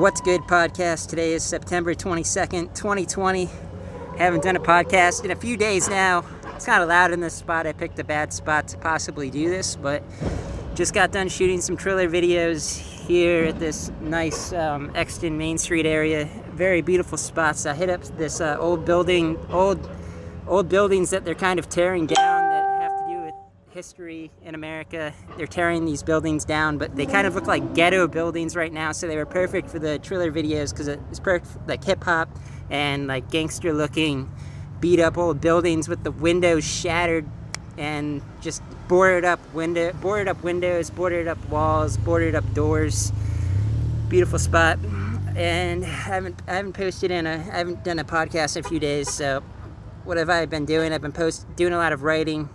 What's Good podcast. Today is September 22nd, 2020. Haven't done a podcast in a few days now. It's kind of loud in this spot. I picked a bad spot to possibly do this, but just got done shooting some trailer videos here at this nice um, Exton Main Street area. Very beautiful spots. I hit up this uh, old building, old old buildings that they're kind of tearing down history in America. They're tearing these buildings down, but they kind of look like ghetto buildings right now. So they were perfect for the Triller videos because it was perfect like hip hop and like gangster looking, beat up old buildings with the windows shattered and just boarded up window, boarded up windows, boarded up walls, boarded up doors. Beautiful spot. And I haven't I haven't posted in a I haven't done a podcast in a few days, so what have I been doing? I've been post doing a lot of writing,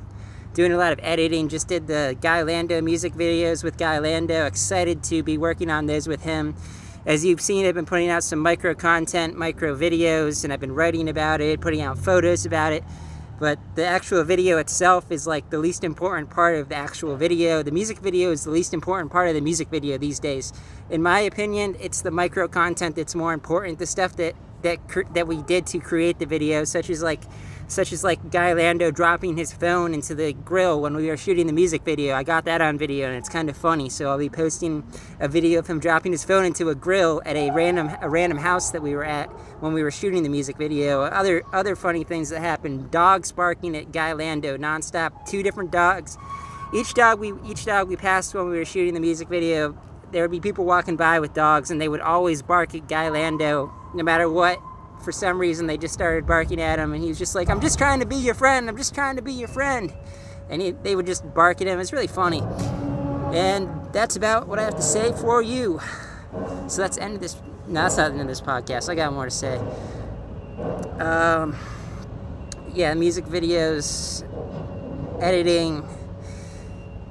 doing a lot of editing. Just did the Guy Lando music videos with Guy Lando. Excited to be working on those with him. As you've seen, I've been putting out some micro content, micro videos, and I've been writing about it, putting out photos about it. But the actual video itself is like the least important part of the actual video. The music video is the least important part of the music video these days. In my opinion, it's the micro content that's more important. The stuff that that that we did to create the video, such as like such as like Guy Lando dropping his phone into the grill when we were shooting the music video. I got that on video and it's kind of funny. So I'll be posting a video of him dropping his phone into a grill at a random a random house that we were at when we were shooting the music video. Other other funny things that happened: dogs barking at Guy Lando nonstop. Two different dogs. Each dog we each dog we passed when we were shooting the music video. There would be people walking by with dogs, and they would always bark at Guy Lando, no matter what. For some reason they just started barking at him and he was just like i'm just trying to be your friend. I'm just trying to be your friend. And he, they would just bark at him. It's really funny. And that's about what i have to say for you. So that's the end of this no that's not the end of this podcast. I got more to say. Um, yeah music videos editing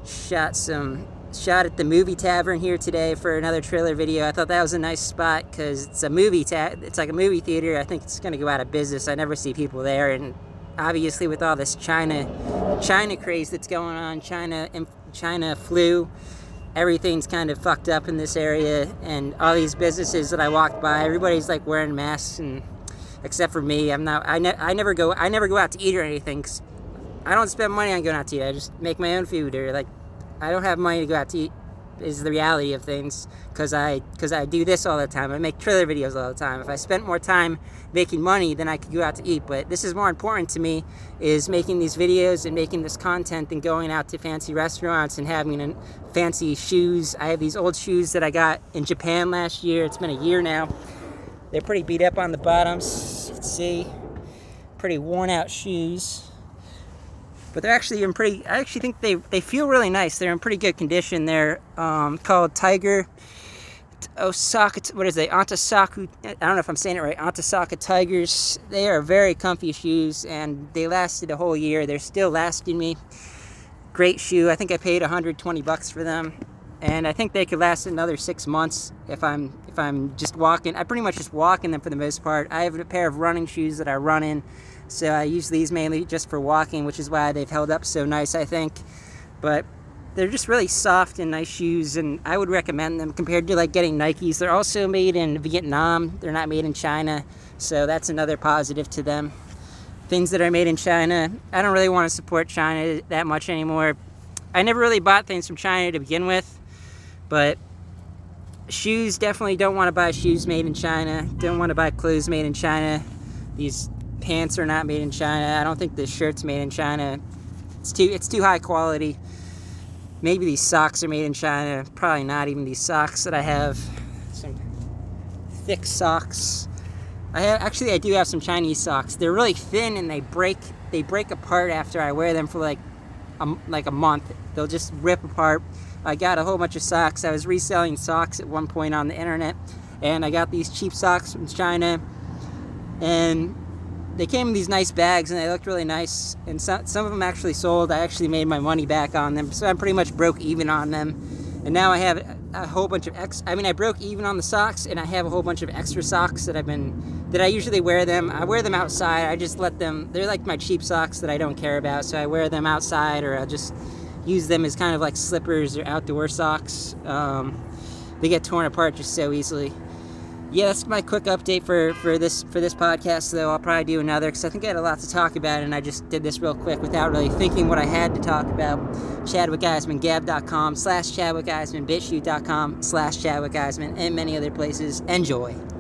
shot some shot at the movie tavern here today for another trailer video. I thought that was a nice spot because it's a movie ta- it's like a movie theater. I think it's gonna go out of business. I never see people there, and obviously with all this China China craze that's going on, China China flu, everything's kind of fucked up in this area, and all these businesses that I walked by, everybody's like wearing masks, and except for me, I'm not. I, ne- I never go. I never go out to eat or anything. I don't spend money on going out to eat. I just make my own food or like I don't have money to go out to eat is the reality of things because I because I do this all the time. I make trailer videos all the time. If I spent more time making money, then I could go out to eat. But this is more important to me is making these videos and making this content than going out to fancy restaurants and having fancy shoes. I have these old shoes that I got in Japan last year. It's been a year now. They're pretty beat up on the bottoms. See, pretty worn out shoes but they're actually in pretty. I actually think they they feel really nice. They're in pretty good condition. They're um, called Tiger Osaka. What is they? Antasaku. I don't know if I'm saying it right. Antasaka Tigers. They are very comfy shoes, and they lasted a whole year. They're still lasting me. Great shoe. I think I paid 120 bucks for them, and I think they could last another six months if I'm if I'm just walking. I pretty much just walk in them for the most part. I have a pair of running shoes that I run in so I use these mainly just for walking, which is why they've held up so nice, I think. But they're just really soft and nice shoes, and I would recommend them compared to like getting Nikes. They're also made in Vietnam, they're not made in China, so that's another positive to them. Things that are made in China, I don't really want to support China that much anymore. I never really bought things from China to begin with, but shoes definitely don't want to buy shoes made in China, don't want to buy clothes made in China. These pants are not made in China. I don't think this shirt's made in China. It's too it's too high quality. Maybe these socks are made in China. Probably not even these socks that I have. Some thick socks. I have actually I do have some Chinese socks. They're really thin and they break they break apart after I wear them for like a, like a month. They'll just rip apart. I got a whole bunch of socks. I was reselling socks at one point on the internet and I got these cheap socks from China and they came in these nice bags and they looked really nice. And some, some of them actually sold. I actually made my money back on them. So I'm pretty much broke even on them. And now I have a whole bunch of ex. I mean, I broke even on the socks, and I have a whole bunch of extra socks that I've been that I usually wear them. I wear them outside. I just let them. They're like my cheap socks that I don't care about, so I wear them outside, or I just use them as kind of like slippers or outdoor socks. Um, they get torn apart just so easily. yeah, that's my quick update for, for this for this podcast. Though I'll probably do another because I think I had a lot to talk about, and I just did this real quick without really thinking what I had to talk about. Chadwick Eisman, gab.com slash Chadwick Eisman, bitchute.com slash Chadwick Eisman, and many other places. Enjoy.